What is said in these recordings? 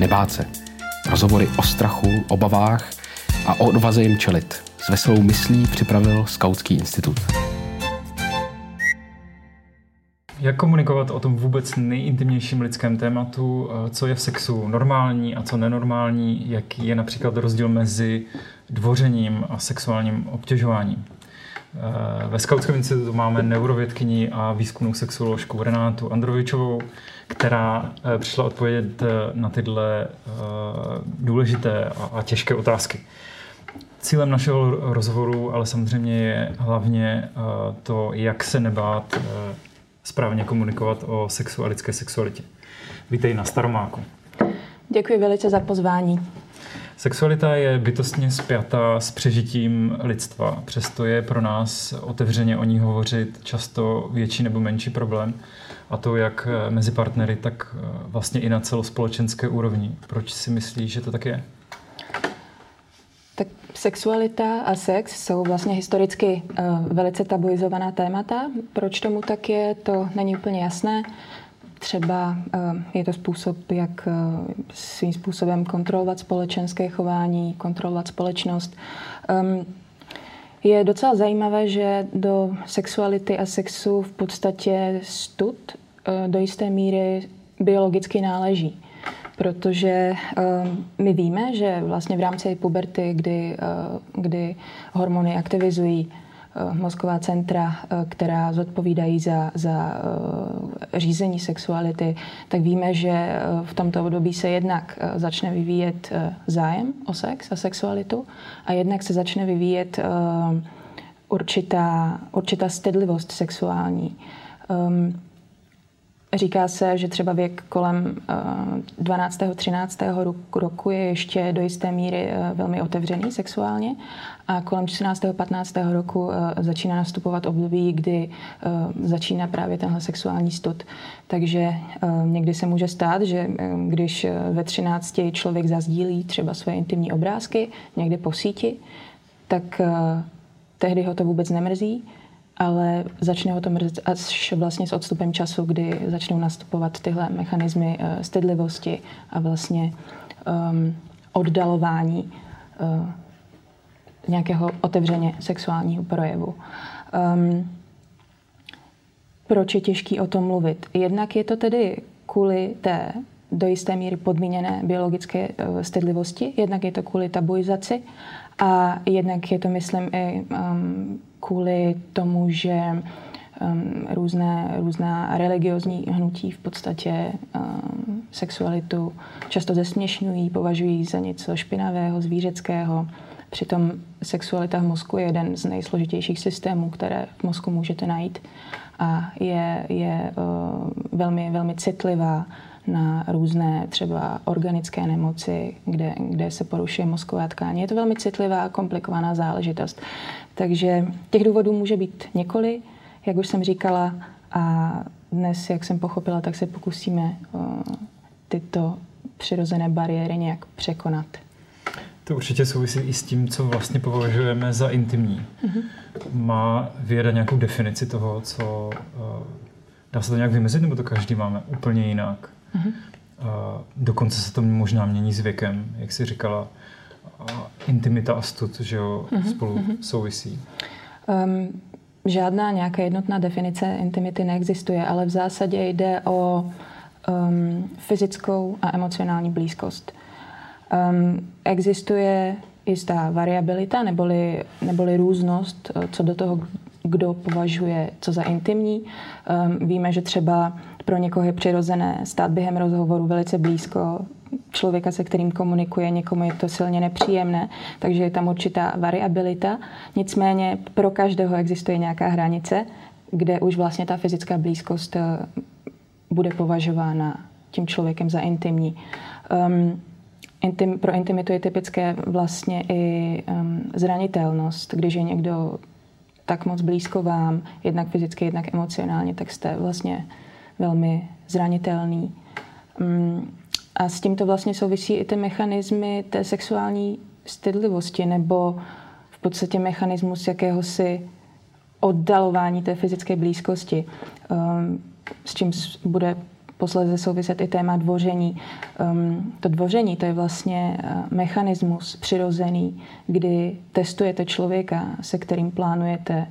nebát se. Rozhovory o strachu, obavách a o odvaze jim čelit. S veselou myslí připravil Skautský institut. Jak komunikovat o tom vůbec nejintimnějším lidském tématu, eh, co je v sexu normální a co nenormální, jaký je například rozdíl mezi dvořením a sexuálním obtěžováním. Eh, ve Skautském institutu máme neurovědkyni a výzkumnou sexuoložku Renátu Androvičovou, která eh, přišla odpovědět na tyhle důležité a těžké otázky. Cílem našeho rozhovoru ale samozřejmě je hlavně to, jak se nebát správně komunikovat o sexualické sexualitě. Vítej na Staromáku. Děkuji velice za pozvání. Sexualita je bytostně spjatá s přežitím lidstva, přesto je pro nás otevřeně o ní hovořit často větší nebo menší problém, a to jak mezi partnery, tak vlastně i na celospolečenské úrovni. Proč si myslíš, že to tak je? Tak sexualita a sex jsou vlastně historicky uh, velice tabuizovaná témata. Proč tomu tak je, to není úplně jasné. Třeba uh, je to způsob, jak uh, svým způsobem kontrolovat společenské chování, kontrolovat společnost. Um, je docela zajímavé, že do sexuality a sexu v podstatě stud do jisté míry biologicky náleží protože my víme, že vlastně v rámci puberty, kdy, kdy hormony aktivizují mozková centra, uh, která zodpovídají za, za uh, řízení sexuality, tak víme, že v tomto období se jednak začne vyvíjet zájem o sex a sexualitu a jednak se začne vyvíjet určitá, určitá stedlivost sexuální. Um, Říká se, že třeba věk kolem 12. Eh, 13. roku je ještě do jisté míry eh, velmi otevřený sexuálně a kolem 14. 15. roku eh, začíná nastupovat období, kdy začíná právě tenhle sexuální stud. Takže někdy se může stát, že když ve 13 člověk zazdílí třeba svoje intimní obrázky někde po síti, tak tehdy ho to vůbec nemrzí ale začne ho to mrzet až vlastně s odstupem času, kdy začnou nastupovat tyhle mechanismy uh, stydlivosti a vlastně um, oddalování uh, nějakého otevřeně sexuálního projevu. Um, proč je těžký o tom mluvit? Jednak je to tedy kvůli té do jisté míry podmíněné biologické uh, stydlivosti, jednak je to kvůli tabuizaci a jednak je to, myslím, i um, kvůli tomu, že um, různé, různá religiozní hnutí v podstatě um, sexualitu často zesměšňují, považují za něco špinavého, zvířeckého. Přitom sexualita v mozku je jeden z nejsložitějších systémů, které v mozku můžete najít a je, je uh, velmi, velmi citlivá na různé třeba organické nemoci, kde, kde se porušuje mozková tkání. Je to velmi citlivá a komplikovaná záležitost. Takže těch důvodů může být několik, jak už jsem říkala, a dnes, jak jsem pochopila, tak se pokusíme tyto přirozené bariéry nějak překonat. To určitě souvisí i s tím, co vlastně považujeme za intimní. Mm-hmm. Má věda nějakou definici toho, co... Dá se to nějak vymezit, nebo to každý máme úplně jinak? Mm-hmm. Dokonce se to možná mění s věkem, jak jsi říkala. Intimita a stud, že jo, mm-hmm. spolu mm-hmm. souvisí. Um, žádná nějaká jednotná definice intimity neexistuje, ale v zásadě jde o um, fyzickou a emocionální blízkost. Um, existuje jistá variabilita neboli, neboli různost co do toho, kdo považuje co za intimní. Um, víme, že třeba pro někoho je přirozené stát během rozhovoru velice blízko člověka, se kterým komunikuje, někomu je to silně nepříjemné, takže je tam určitá variabilita. Nicméně pro každého existuje nějaká hranice, kde už vlastně ta fyzická blízkost eh, bude považována tím člověkem za intimní. Um, intim, pro intimitu je typické vlastně i um, zranitelnost, když je někdo tak moc blízko vám, jednak fyzicky, jednak emocionálně, tak jste vlastně velmi zranitelný. Um, a s tímto vlastně souvisí i ty mechanismy té sexuální stydlivosti nebo v podstatě mechanismus jakéhosi oddalování té fyzické blízkosti, um, s čím bude posledně souviset i téma dvoření. Um, to dvoření to je vlastně uh, mechanismus přirozený, kdy testujete člověka, se kterým plánujete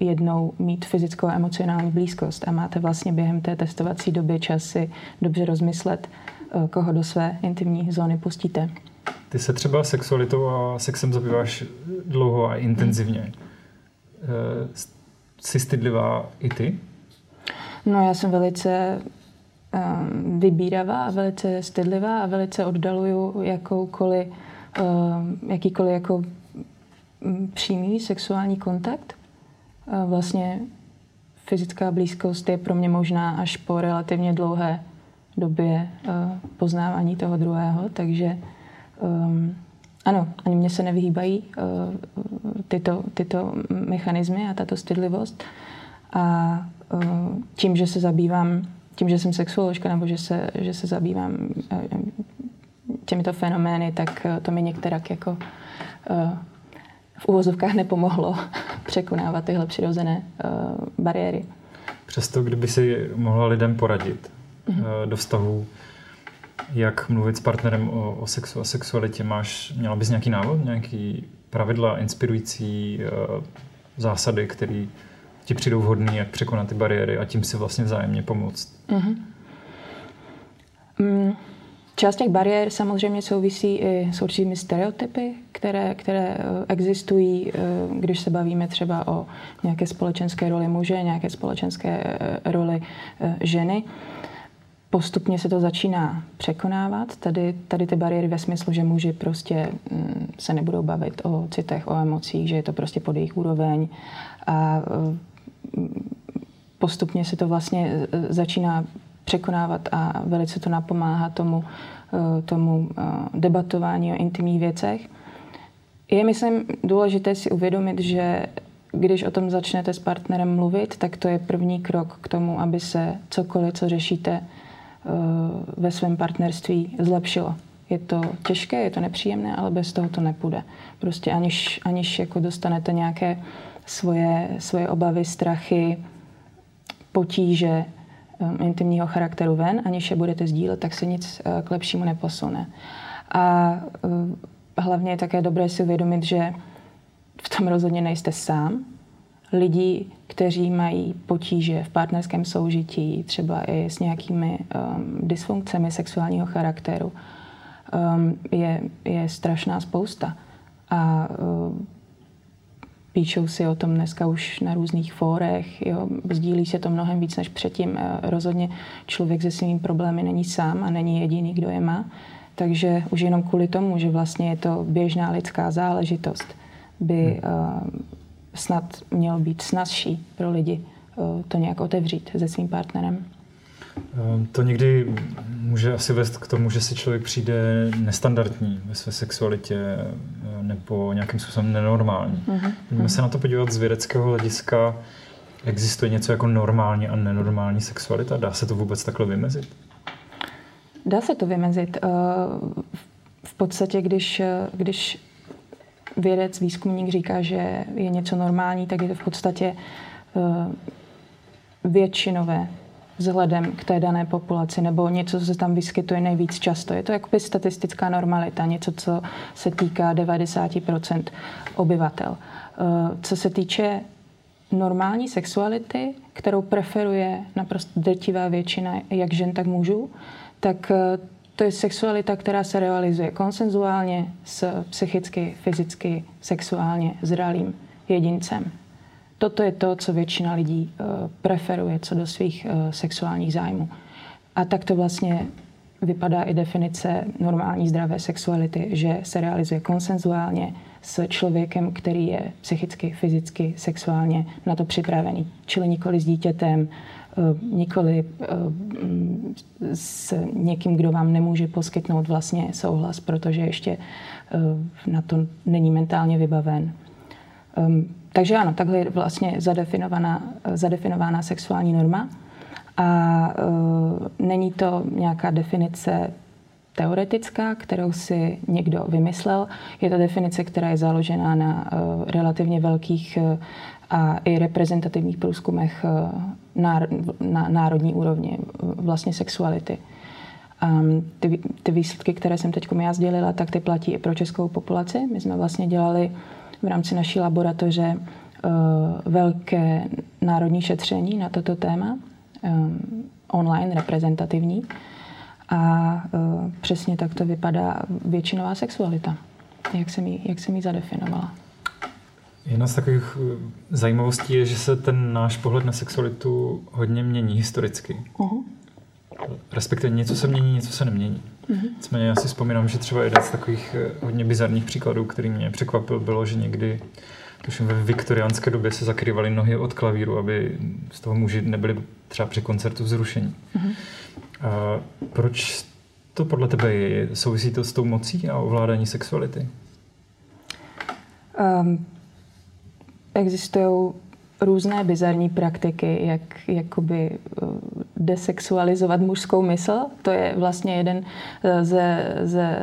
jednou mít fyzickou a emocionální blízkost a máte vlastně během té testovací doby čas si dobře rozmyslet, uh, koho do své intimní zóny pustíte. Ty se třeba sexualitou a sexem zabýváš dlouho a intenzivně. Hmm. Jsi stydlivá i ty? No já jsem velice vybíravá a velice stydlivá a velice oddaluju jakoukoliv, jakýkoliv jako přímý sexuální kontakt. Uh, vlastně fyzická blízkost je pro mě možná až po relativně dlouhé době uh, poznávání toho druhého, takže um, ano, ani mě se nevyhýbají uh, tyto, tyto mechanismy a tato stydlivost. A uh, tím, že se zabývám, tím, že jsem sexuoložka nebo že se, že se zabývám uh, těmito fenomény, tak to mi některak jako uh, v úvozovkách nepomohlo překonávat tyhle přirozené uh, bariéry. Přesto, kdyby si mohla lidem poradit mm-hmm. uh, do vztahu jak mluvit s partnerem o, o sexu a sexualitě? Máš, měla bys nějaký návod, nějaký pravidla, inspirující uh, zásady, které ti přijdou vhodné, jak překonat ty bariéry a tím si vlastně vzájemně pomoct? Mm-hmm. Mm. Část těch bariér samozřejmě souvisí i s určitými stereotypy, které, které eh, existují, eh, když se bavíme třeba o nějaké společenské roli muže, nějaké společenské roli ženy postupně se to začíná překonávat. Tady, tady ty bariéry ve smyslu, že muži prostě mm, se nebudou bavit o citech, o emocích, že je to prostě pod jejich úroveň. A postupně se to vlastně začíná překonávat a velice to napomáhá tomu, tomu debatování o intimních věcech. Je, myslím, důležité si uvědomit, že když o tom začnete s partnerem mluvit, tak to je první krok k tomu, aby se cokoliv, co řešíte, Eh, ve svém partnerství zlepšilo. Je to těžké, je to nepříjemné, ale bez toho to nepůjde. Prostě aniž, aniž jako dostanete nějaké svoje, svoje obavy, strachy, potíže um, intimního charakteru ven, aniž je budete sdílet, tak se nic uh, k lepšímu neposune. A hlavně je také dobré si uvědomit, že v tom rozhodně nejste sám, lidí, kteří mají potíže v partnerském soužití, třeba i s nějakými um, dysfunkcemi sexuálního charakteru, um, je, je strašná spousta. A um, píšou si o tom dneska už na různých fórech, jo, sdílí se to mnohem víc než předtím. Uh, rozhodně člověk se svými problémy není sám a není jediný, kdo je má. Takže už jenom kvůli tomu, že vlastně je to běžná lidská záležitost, by uh, snad mělo být snazší pro lidi eh, to nějak otevřít se svým partnerem. Ehm, to někdy může asi vést k tomu, že si člověk přijde nestandardní ve své sexualitě eh, nebo nějakým způsobem nenormální. Mm-hmm. Můžeme se na to podívat z vědeckého hlediska. Existuje něco jako normální a nenormální sexualita? Dá se to vůbec takhle vymezit? Dá se to vymezit. Eh, v podstatě, když, když vědec, výzkumník říká, že je něco normální, tak je to v podstatě uh, většinové vzhledem k té dané populaci, nebo něco, co se tam vyskytuje nejvíc často. Je to jakoby statistická normalita, něco, co se týká 90% obyvatel. Co se týče normální sexuality, kterou preferuje naprosto drtivá většina jak žen, tak mužů, tak uh, to je sexualita, která se realizuje konsenzuálně s psychicky, fyzicky, sexuálně zralým jedincem. Toto je to, co většina lidí uh, preferuje co do svých uh, sexuálních zájmů. A tak to vlastně vypadá i definice normální zdravé sexuality, že se realizuje konsenzuálně s člověkem, který je psychicky, fyzicky, sexuálně na to připravený. Čili nikoli s dítětem, Eh, nikoli eh, s někým, kdo vám nemůže poskytnout vlastně souhlas, protože ještě eh, na to není mentálně vybaven. Ehm, takže ano, takhle je vlastně zadefinovaná, zadefinovaná sexuální norma a není to nějaká definice teoretická, kterou si někdo vymyslel. Je to definice, která je založená na relativně velkých a i reprezentativních průzkumech na národní úrovni vlastně sexuality. Um, ty, ty výsledky, které jsem teď já sdělila, tak ty platí i pro českou populaci. My jsme vlastně dělali v rámci naší laboratoře uh, velké národní šetření na toto téma, um, online, reprezentativní. A uh, přesně tak to vypadá většinová sexualita, jak jsem ji, jak jsem ji zadefinovala. Jedna z takových uh, zajímavostí je, že se ten náš pohled na sexualitu hodně mění historicky. Uh-huh. Respektive něco se mění, něco se nemění. Mm-hmm. Nicméně já si vzpomínám, že třeba jeden z takových eh, hodně bizarních příkladů, který mě překvapil, bylo, že někdy tuším ve viktoriánské době se zakrývaly nohy od klavíru, aby z toho muži nebyli třeba při koncertu vzrušení. Mm-hmm. A proč to podle tebe je? Souvisí to s tou mocí a ovládání sexuality? Um, existují různé bizarní praktiky, jak jakoby eh, desexualizovat mužskou mysl. To je vlastně jeden eh, ze, ze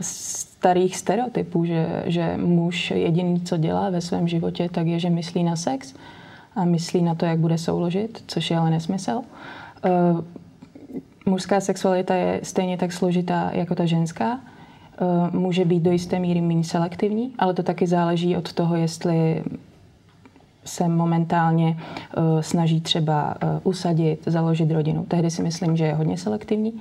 starých stereotypů, že, že muž jediný, co dělá ve svém životě, tak je, že myslí na sex a myslí na to, jak bude souložit, což je ale nesmysl. Eh, mužská sexualita je stejně tak složitá jako ta ženská. Může být do jisté míry méně selektivní, ale to taky záleží od toho, jestli se momentálně uh, snaží třeba uh, usadit, založit rodinu. Tehdy si myslím, že je hodně selektivní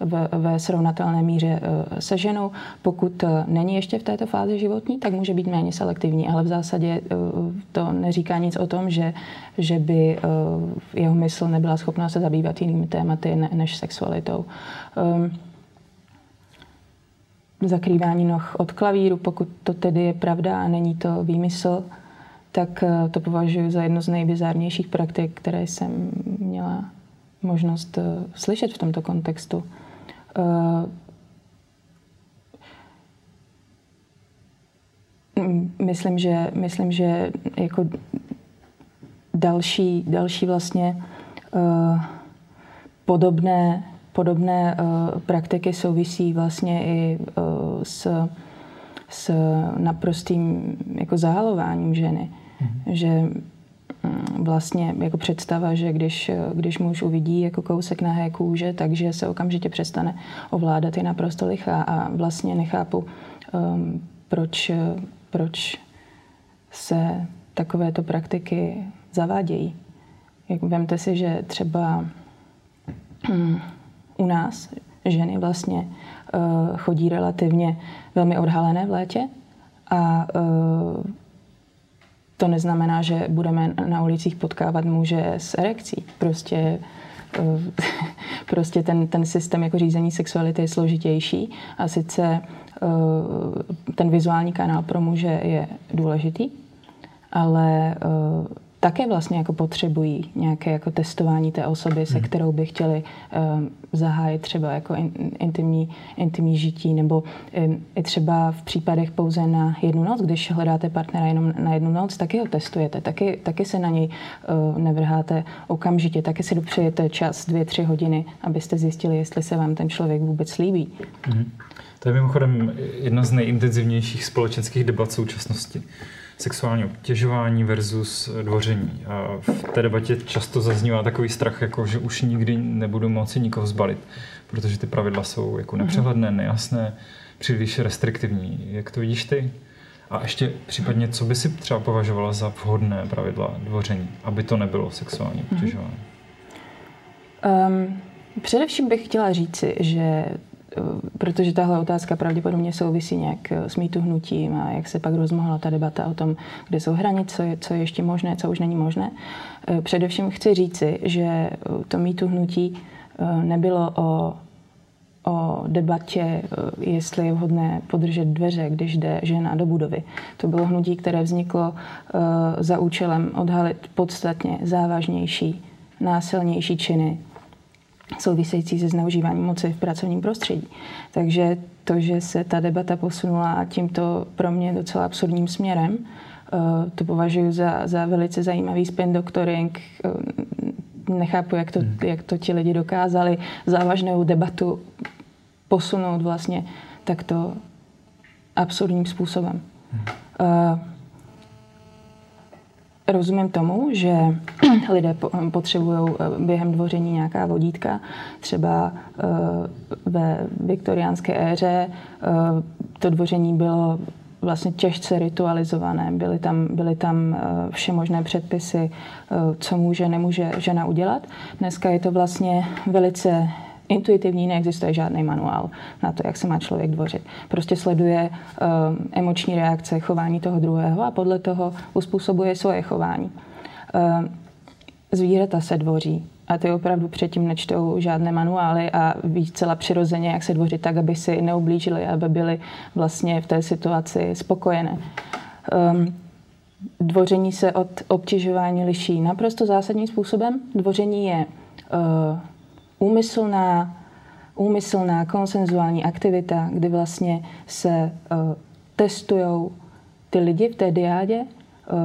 ve, ve srovnatelné míře se ženou. Pokud není ještě v této fázi životní, tak může být méně selektivní, ale v zásadě to neříká nic o tom, že, že by jeho mysl nebyla schopná se zabývat jinými tématy ne, než sexualitou. Um, zakrývání noh od klavíru, pokud to tedy je pravda a není to výmysl, tak eh, to považuji za jedno z nejbizárnějších praktik, které jsem měla možnost eh, slyšet v tomto kontextu. Eh, myslím, že, myslím, že jako další, další vlastně podobné, podobné praktiky souvisí vlastně i s, s naprostým jako zahalováním ženy. Mm-hmm. Že mm, vlastně jako představa, že když, když muž uvidí jako kousek nahé kůže, takže se okamžitě přestane ovládat, je naprosto lichá a vlastně nechápu, um, proč, proč se takovéto praktiky zavádějí. Jak vemte si, že třeba um, u nás ženy vlastně uh, chodí relativně velmi odhalené v létě a uh, to neznamená, že budeme na ulicích potkávat muže s erekcí. Prostě eh, prostě ten, ten systém jako řízení sexuality je složitější a sice eh, ten vizuální kanál pro muže je důležitý, ale eh, také vlastně jako potřebují nějaké jako testování té osoby, se hmm. kterou by chtěli um, zahájit třeba jako in, intimní, intimní žití, nebo um, i třeba v případech pouze na jednu noc, když hledáte partnera jenom na jednu noc, taky ho testujete, taky, taky se na něj uh, nevrháte okamžitě, taky si dopřejete čas, dvě, tři hodiny, abyste zjistili, jestli se vám ten člověk vůbec líbí. Hmm. To je mimochodem jedna z nejintenzivnějších společenských debat současnosti sexuální obtěžování versus dvoření. A v té debatě často zaznívá takový strach, jako že už nikdy nebudu moci nikoho zbalit, protože ty pravidla jsou jako mhm. nepřehledné, nejasné, příliš restriktivní. Jak to vidíš ty? A ještě případně, co by si třeba považovala za vhodné pravidla dvoření, aby to nebylo sexuální mhm. obtěžování? Um, především bych chtěla říci, že protože tahle otázka pravděpodobně souvisí nějak s mýtu hnutím a jak se pak rozmohla ta debata o tom, kde jsou hranice, co je, co je ještě možné, co už není možné. Eh, především chci říci, že to mýtu hnutí eh, nebylo o, o debatě, eh, jestli je vhodné podržet dveře, když jde žena do budovy. To bylo hnutí, které vzniklo za účelem odhalit podstatně závažnější, násilnější činy související se zneužíváním moci v pracovním prostředí. Takže to, že se ta debata posunula tímto pro mě docela absurdním směrem, eh, to považuji za, za velice zajímavý spin doctoring. Eh, nechápu, jak to, hmm. jak to ti lidi dokázali závažnou debatu posunout vlastně takto absurdním způsobem. Hmm. Rozumím tomu, že lidé potřebují eh, během dvoření nějaká vodítka. Třeba eh, ve viktoriánské éře to dvoření bylo vlastně těžce ritualizované. Byly tam, byly tam vše možné předpisy, co může, nemůže žena udělat. Dneska je to vlastně velice intuitivní, neexistuje žádný manuál na to, jak se má člověk dvořit. Prostě sleduje uh, emoční reakce, chování toho druhého a podle toho uspůsobuje svoje chování. Uh, zvířata se dvoří a ty opravdu předtím nečtou žádné manuály a ví celá přirozeně, jak se dvořit tak, aby si neublížili, aby byli vlastně v té situaci spokojené. Um, dvoření se od obtěžování liší naprosto zásadním způsobem. Dvoření je uh, úmyslná, úmyslná konsenzuální aktivita, kdy vlastně se uh, testují ty lidi v té diádě, uh,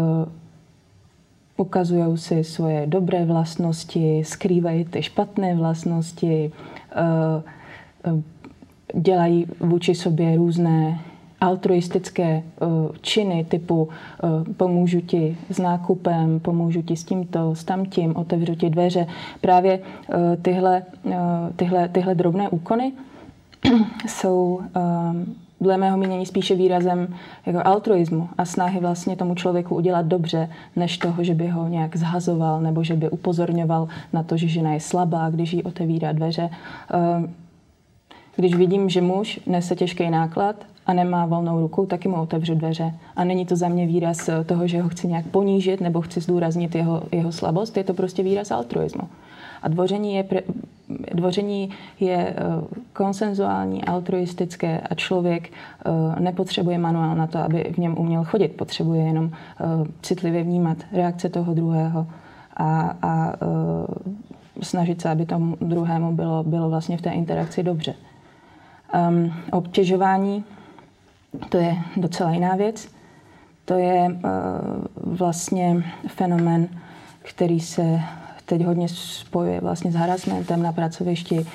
ukazují si svoje dobré vlastnosti, skrývají ty špatné vlastnosti, uh, dělají vůči sobě různé altruistické eh, činy typu eh, pomůžu ti s nákupem, pomůžu ti s tímto, s tamtím, otevřu ti dveře. Právě eh, tyhle, tyhle, tyhle drobné úkony jsou dle mého mínění spíše výrazem jako altruismu a snahy vlastně tomu člověku udělat dobře, než toho, že by ho nějak zhazoval nebo že by upozorňoval na to, že žena je slabá, když jí otevírá dveře. Když vidím, že muž nese těžký náklad a nemá volnou ruku, taky mu otevřu dveře. A není to za mě výraz toho, že ho chci nějak ponížit nebo chci zdůraznit jeho, jeho slabost, je to prostě výraz altruismu. A dvoření je, pre, dvoření je uh, konsenzuální, altruistické a člověk uh, nepotřebuje manuál na to, aby v něm uměl chodit. Potřebuje jenom citlivě vnímat reakce toho druhého a, a snažit se, aby tomu druhému bylo, bylo vlastně v té interakci dobře. Um, obtěžování to je docela jiná věc. To je uh, vlastně fenomen, který se teď hodně spojuje vlastně s harassmentem na pracovišti.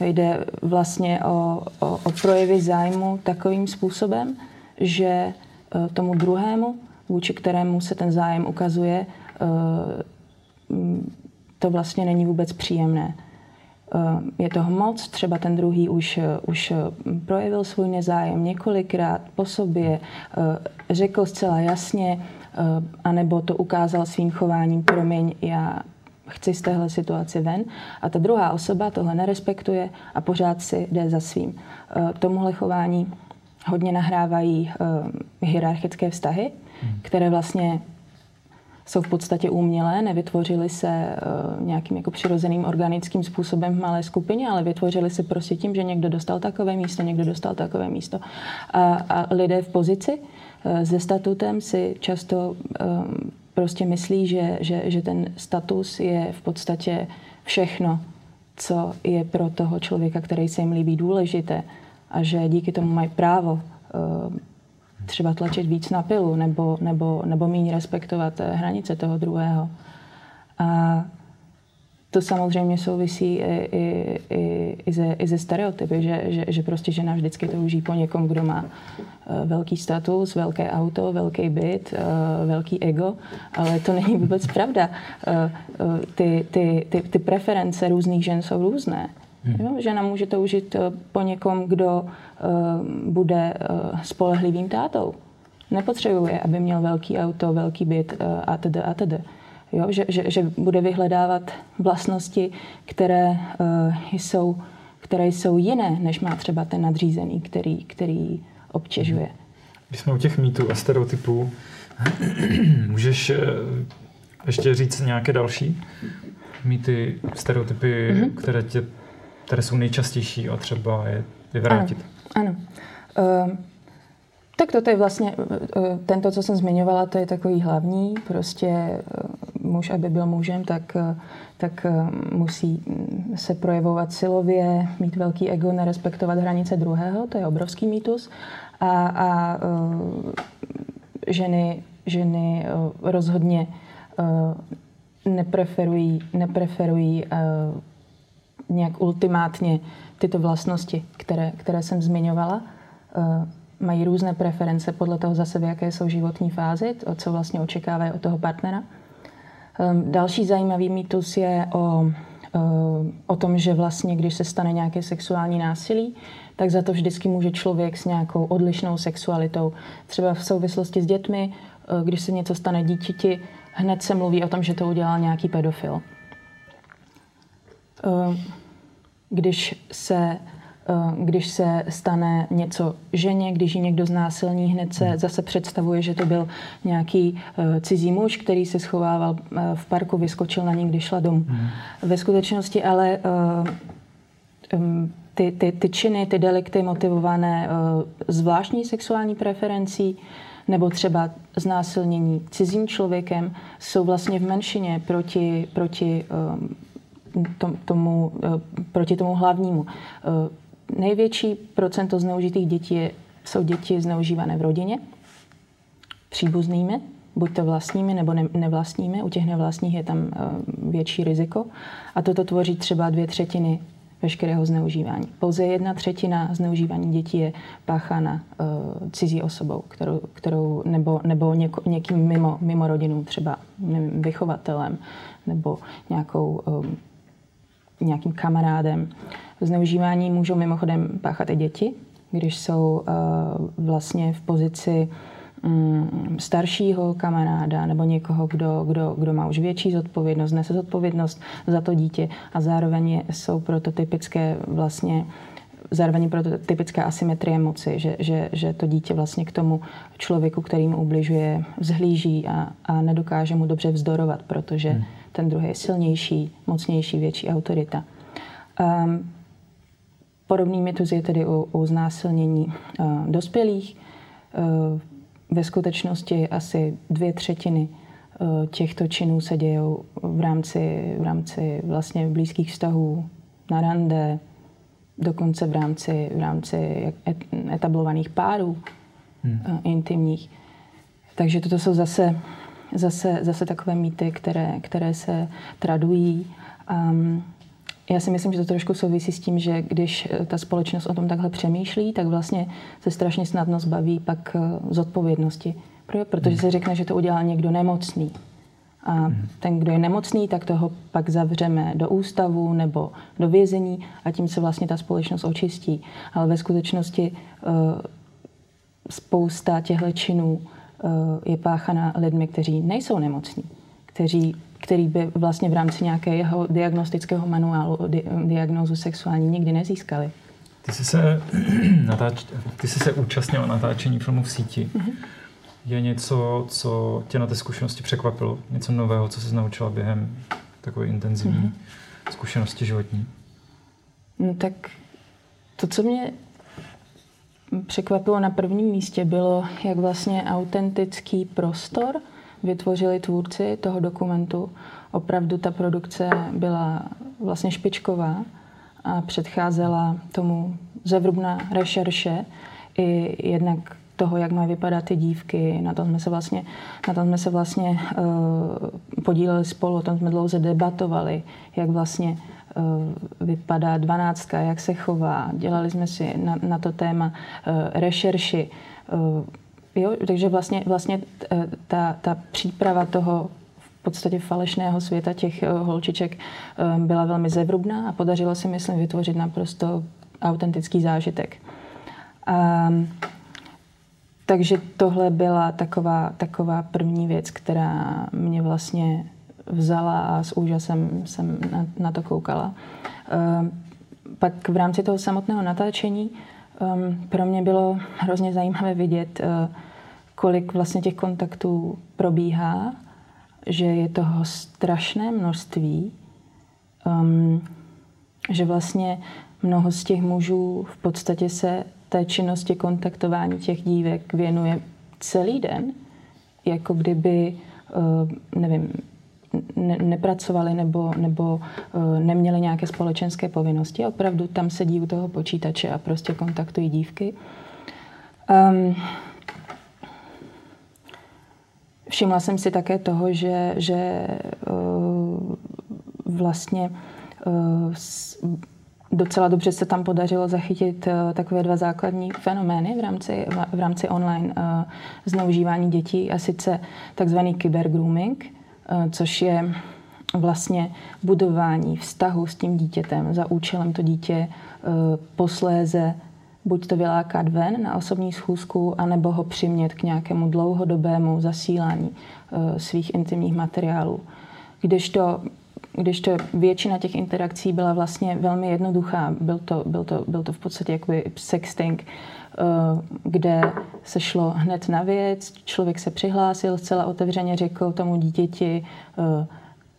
Jde vlastně o, o, o projevy zájmu takovým způsobem, že uh, tomu druhému, vůči kterému se ten zájem ukazuje, uh, to vlastně není vůbec příjemné. Eh, je toho moc, třeba ten druhý už, eh, už eh, projevil svůj nezájem několikrát po sobě, řekl zcela jasně, anebo to ukázal svým chováním, promiň, já chci z téhle situace ven a ta druhá osoba tohle nerespektuje a pořád si jde za svým. Tomuhle chování hodně nahrávají hierarchické vztahy, hmm. které vlastně jsou v podstatě umělé, nevytvořily se uh, nějakým jako přirozeným organickým způsobem v malé skupině, ale vytvořily se prostě tím, že někdo dostal takové místo, někdo dostal takové místo. A, a lidé v pozici uh, se statutem si často um, prostě myslí, že, že, že ten status je v podstatě všechno, co je pro toho člověka, který se jim líbí, důležité a že díky tomu mají právo třeba tlačit víc na pilu nebo, nebo, nebo méně respektovat eh, hranice toho druhého. A to samozřejmě souvisí i, i, i, i, ze, i ze stereotypy, že, že, že prostě žena vždycky touží po někom, kdo má eh, velký status, velké auto, velký byt, eh, velký ego, ale to není vůbec pravda. Ty, ty, ty, ty preference různých žen jsou různé. Hmm. Jo, žena může toužit po někom, kdo uh, bude uh, spolehlivým tátou. Nepotřebuje, aby měl velký auto, velký byt uh, a tedy a tedy. Jo, že, že, že bude vyhledávat vlastnosti, které, uh, jsou, které jsou jiné, než má třeba ten nadřízený, který, který obtěžuje. Hmm. Když jsme u těch mýtů a stereotypů, můžeš ještě říct nějaké další mýty, stereotypy, mm-hmm. které tě které jsou nejčastější a třeba je vyvrátit. Ano. ano. Uh, tak to je vlastně, uh, tento, co jsem zmiňovala, to je takový hlavní. Prostě uh, muž, aby byl mužem, tak, tak musí se projevovat silově, mít velký ego, nerespektovat hranice druhého, to je obrovský mýtus. A, a ženy, ženy rozhodně nepreferují, nepreferují nějak ultimátně tyto vlastnosti, které, které jsem zmiňovala. Eh, mají různé preference podle toho zase, v jaké jsou životní fázi, co vlastně očekávají od toho partnera. Ehm, další zajímavý mýtus je o, o tom, že vlastně, když se stane nějaké sexuální násilí, tak za to vždycky může člověk s nějakou odlišnou sexualitou. Třeba v souvislosti s dětmi, když se něco stane dítěti, hned se mluví o tom, že to udělal nějaký pedofil. Ehm, když se Eh, když se stane něco ženě, když ji někdo znásilní, hned se hmm. zase představuje, že to byl nějaký eh, cizí muž, který se schovával eh, v parku, vyskočil na ní, když šla domů. Hmm. Ve skutečnosti ale ty, ty, ty činy, ty delikty motivované zvláštní sexuální preferencí, nebo třeba znásilnění cizím člověkem jsou vlastně v menšině proti, proti, tomu, proti tomu hlavnímu největší procento zneužitých dětí je, jsou děti zneužívané v rodině, příbuznými, buď to vlastními nebo ne, nevlastními. U těch nevlastních je tam uh, větší riziko. A toto tvoří třeba dvě třetiny veškerého zneužívání. Pouze jedna třetina zneužívání dětí je páchána uh, cizí osobou, kterou, kterou nebo, nebo něko, někým mimo, mimo rodinu, třeba nevím, vychovatelem nebo nějakou, um, nějakým kamarádem. Zneužívání můžou mimochodem páchat i děti, když jsou uh, vlastně v pozici um, staršího kamaráda nebo někoho, kdo, kdo, kdo má už větší zodpovědnost, nese zodpovědnost za to dítě a zároveň jsou prototypické vlastně zároveň prototypická asymetrie moci, že, že, že to dítě vlastně k tomu člověku, který mu ubližuje, vzhlíží a, a nedokáže mu dobře vzdorovat, protože hmm. Ten druhý je silnější, mocnější, větší autorita. Um, Podobný mýtus je tedy u, u znásilnění uh, dospělých. Uh, ve skutečnosti asi dvě třetiny uh, těchto činů se dějou v rámci, v rámci vlastně blízkých vztahů, na rande, dokonce v rámci, v rámci etablovaných párů hmm. uh, intimních. Takže toto jsou zase, zase, zase takové mýty, které, které se tradují. Um, já si myslím, že to trošku souvisí s tím, že když eh, ta společnost o tom takhle přemýšlí, tak vlastně se strašně snadno zbaví pak eh, z odpovědnosti. Protože hmm. se řekne, že to udělal někdo nemocný. A hmm. ten, kdo je nemocný, tak toho pak zavřeme do ústavu nebo do vězení a tím se vlastně ta společnost očistí. Ale ve skutečnosti uh, spousta těchto činů je páchana lidmi, kteří nejsou nemocní, kteří který by vlastně v rámci nějakého diagnostického manuálu di, diagnózu sexuální nikdy nezískali. Ty jsi se, natáč, ty jsi se účastnila natáčení filmu v síti. Mm-hmm. Je něco, co tě na té zkušenosti překvapilo? Něco nového, co jsi naučila během takové intenzivní mm-hmm. zkušenosti životní? No tak to, co mě překvapilo na prvním místě, bylo, jak vlastně autentický prostor – vytvořili tvůrci toho dokumentu. Opravdu ta produkce byla vlastně špičková a předcházela tomu zevrubná rešerše i jednak toho, jak mají vypadat ty dívky. Na tom jsme se vlastně, na tom jsme se vlastně uh, podíleli spolu, o tom jsme dlouze debatovali, jak vlastně vypadá dvanáctka, jak se chová. Dělali jsme si na, na to téma uh, rešerši. Uh, Jo, takže vlastně, vlastně eh, ta, ta příprava toho v podstatě falešného světa těch eh, holčiček eh, byla velmi zevrubná a podařilo se, myslím, vytvořit naprosto autentický zážitek. A, takže tohle byla taková, taková první věc, která mě vlastně vzala a s úžasem jsem na, na to koukala. Pak v rámci toho samotného natáčení um, pro mě bylo hrozně zajímavé vidět, uh, kolik vlastně těch kontaktů probíhá, že je toho strašné množství, um, že vlastně mnoho z těch mužů v podstatě se té činnosti kontaktování těch dívek věnuje celý den, jako kdyby, uh, nevím, ne, nepracovali nebo, nebo uh, neměli nějaké společenské povinnosti. Opravdu tam sedí u toho počítače a prostě kontaktují dívky. Um, Všimla jsem si také toho, že, že eh, vlastně eh, docela dobře se tam podařilo zachytit takové dva základní fenomény v rámci, v rámci online zneužívání dětí a sice takzvaný kybergrooming, což je vlastně budování vztahu s tím dítětem za účelem to dítě posléze buď to vylákat ven na osobní schůzku, anebo ho přimět k nějakému dlouhodobému zasílání svých intimních materiálů. Kdežto když to většina těch interakcí byla vlastně velmi jednoduchá. Byl to, byl to, byl to v podstatě jakoby sexting, eh, kde se šlo hned na věc, člověk se přihlásil, zcela otevřeně řekl tomu dítěti, eh,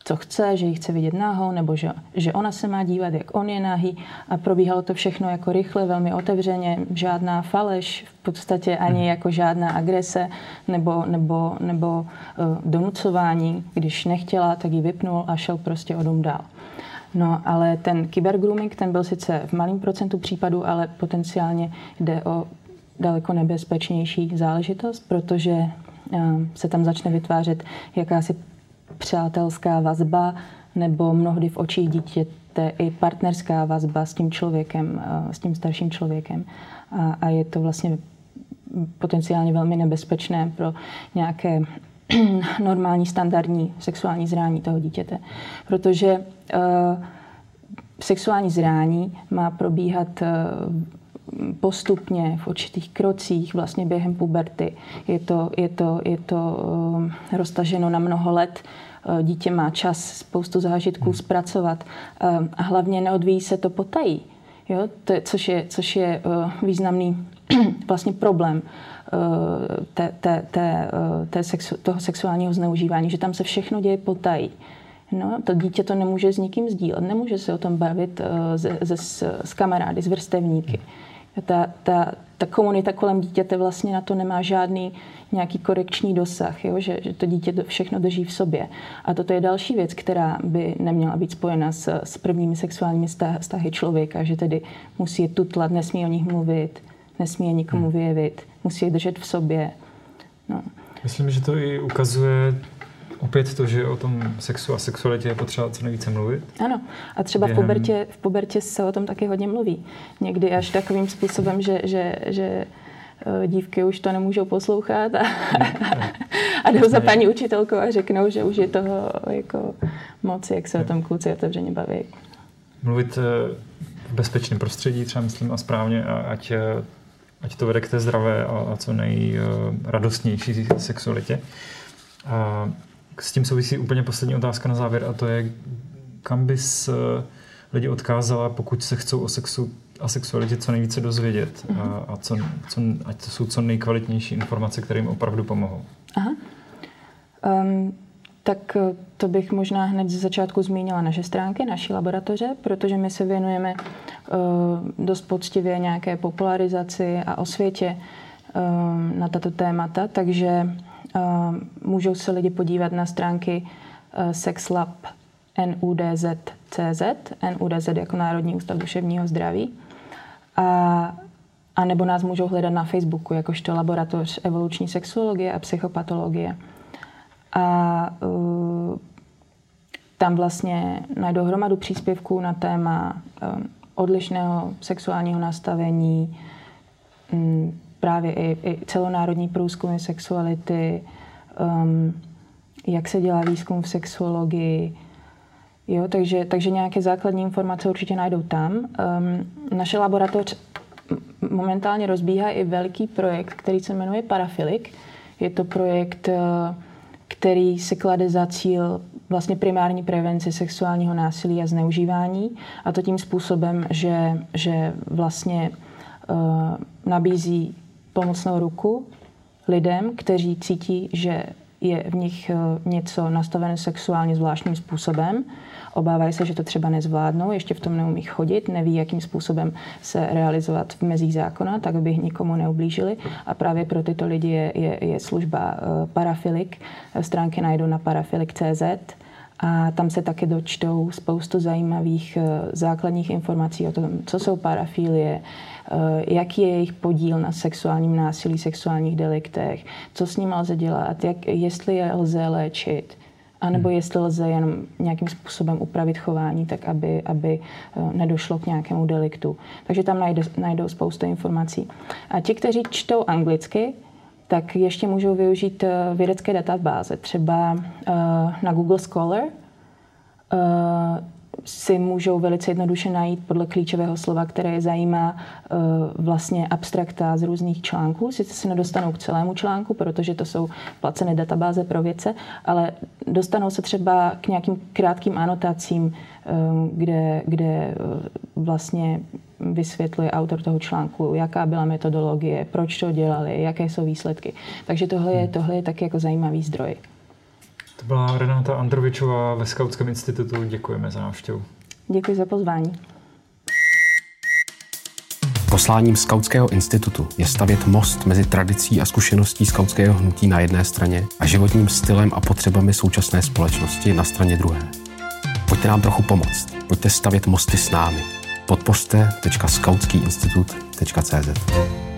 co chce, že ji chce vidět nahou, nebo že, že ona se má dívat, jak on je nahý. A probíhalo to všechno jako rychle, velmi otevřeně, žádná faleš, v podstatě ani jako žádná agrese nebo, nebo, nebo uh, donucování. Když nechtěla, tak ji vypnul a šel prostě o dům dál. No, ale ten kybergrooming, ten byl sice v malém procentu případů, ale potenciálně jde o daleko nebezpečnější záležitost, protože uh, se tam začne vytvářet jakási přátelská vazba nebo mnohdy v očích dítěte i partnerská vazba s tím člověkem, eh, s tím starším člověkem. A, a je to vlastně potenciálně velmi nebezpečné pro nějaké normální, standardní sexuální zrání toho dítěte. Protože uh, sexuální zrání má probíhat uh, postupně v určitých krocích vlastně během puberty. Je to, je to, je to uh, roztaženo na mnoho let Eh, dítě má čas spoustu zážitků hmm. zpracovat eh, a hlavně neodvíjí se to potají, jo? To je, což je, což je eh, významný vlastně problém té, té, té, té sexu, toho sexuálního zneužívání, že tam se všechno děje potají. No, to dítě to nemůže s nikým sdílet, nemůže se o tom bavit se, se, s kamarády, s vrstevníky. Ta, ta, ta komunita kolem dítěte vlastně na to nemá žádný nějaký korekční dosah, jo? Že, že to dítě to všechno drží v sobě. A toto je další věc, která by neměla být spojena s, s prvními sexuálními vztahy člověka, že tedy musí je tutlat, nesmí o nich mluvit, nesmí je nikomu hmm. vyjevit, musí je držet v sobě. No. Myslím, že to i ukazuje opět to, že o tom sexu a sexualitě je potřeba co nejvíce mluvit. Ano. A třeba během... v, pubertě, v pubertě se o tom taky hodně mluví. Někdy až takovým způsobem, že, že, že Eh, dívky už to nemůžou poslouchat a, a jdou za paní učitelkou a řeknou, že už je toho jako moc, jak se o tom kluci otevřeně baví. Mluvit eh, v bezpečném prostředí, třeba myslím a správně, ať, eh, ať to vede k té zdravé a, a co nejradostnější sexualitě. A s tím souvisí úplně poslední otázka na závěr a to je, kam bys lidi odkázala, pokud se chcou o sexu a sexualitě co nejvíce dozvědět a, a co, co, ať to jsou co nejkvalitnější informace, které jim opravdu pomohou. Aha. Um, tak eh, to bych možná hned ze začátku zmínila naše stránky, naší laboratoře, protože my se věnujeme uh, dost poctivě nějaké popularizaci a osvětě uh, na tato témata, takže můžou se lidi podívat na stránky uh, sexlab NUDZ.cz, NUDZ jako Národní ústav duševního zdraví. A, a nebo nás můžou hledat na Facebooku, jakožto laboratoř evoluční sexuologie a psychopatologie. A uh, tam vlastně najdou hromadu příspěvků na téma odlišného sexuálního nastavení, um, právě i, i celonárodní průzkumy sexuality, um, jak se dělá výzkum v sexuologii, Jo, takže, takže nějaké základní informace určitě najdou tam. Um, naše laboratoř momentálně rozbíhá i velký projekt, který se jmenuje Parafilik. Je to projekt, eh, který se klade za cíl vlastně primární prevenci sexuálního násilí a zneužívání. A to tím způsobem, že, že vlastně uh, nabízí pomocnou ruku lidem, kteří cítí, že je v nich uh, něco nastavené sexuálně zvláštním způsobem obávají se, že to třeba nezvládnou, ještě v tom neumí chodit, neví, jakým způsobem se realizovat v mezích zákona, tak aby nikomu neublížili. A právě pro tyto lidi je, je, je služba eh, Parafilik. Stránky najdou na parafilik.cz a tam se taky dočtou spoustu zajímavých eh, základních informací o tom, co jsou parafilie, eh, jaký je jejich podíl na sexuálním násilí, sexuálních deliktech, co s ním lze dělat, jak, jestli je lze léčit, a nebo hmm. jestli lze jenom nějakým způsobem upravit chování, tak aby, aby eh, nedošlo k nějakému deliktu. Takže tam najde, najdou spoustu informací. A ti, kteří čtou anglicky, tak ještě můžou využít vědecké databáze, třeba na Google Scholar si můžou velice jednoduše najít podle klíčového slova, které je zajímá eh, vlastně abstrakta z různých článků. Sice se nedostanou k celému článku, protože to jsou placené databáze pro věce, ale dostanou se třeba k nějakým krátkým anotacím, eh, kde, kde eh, vlastně vysvětluje autor toho článku, jaká byla metodologie, proč to dělali, jaké jsou výsledky. Takže tohle je, tohle je taky jako zajímavý zdroj. To byla Renata Androvičová ve Skautském institutu. Děkujeme za návštěvu. Děkuji za pozvání. Posláním Skautského institutu je stavět most mezi tradicí a zkušeností skautského hnutí na jedné straně a životním stylem a potřebami současné společnosti na straně druhé. Pojďte nám trochu pomoct. Pojďte stavět mosty s námi. Podpořte.skautskýinstitut.cz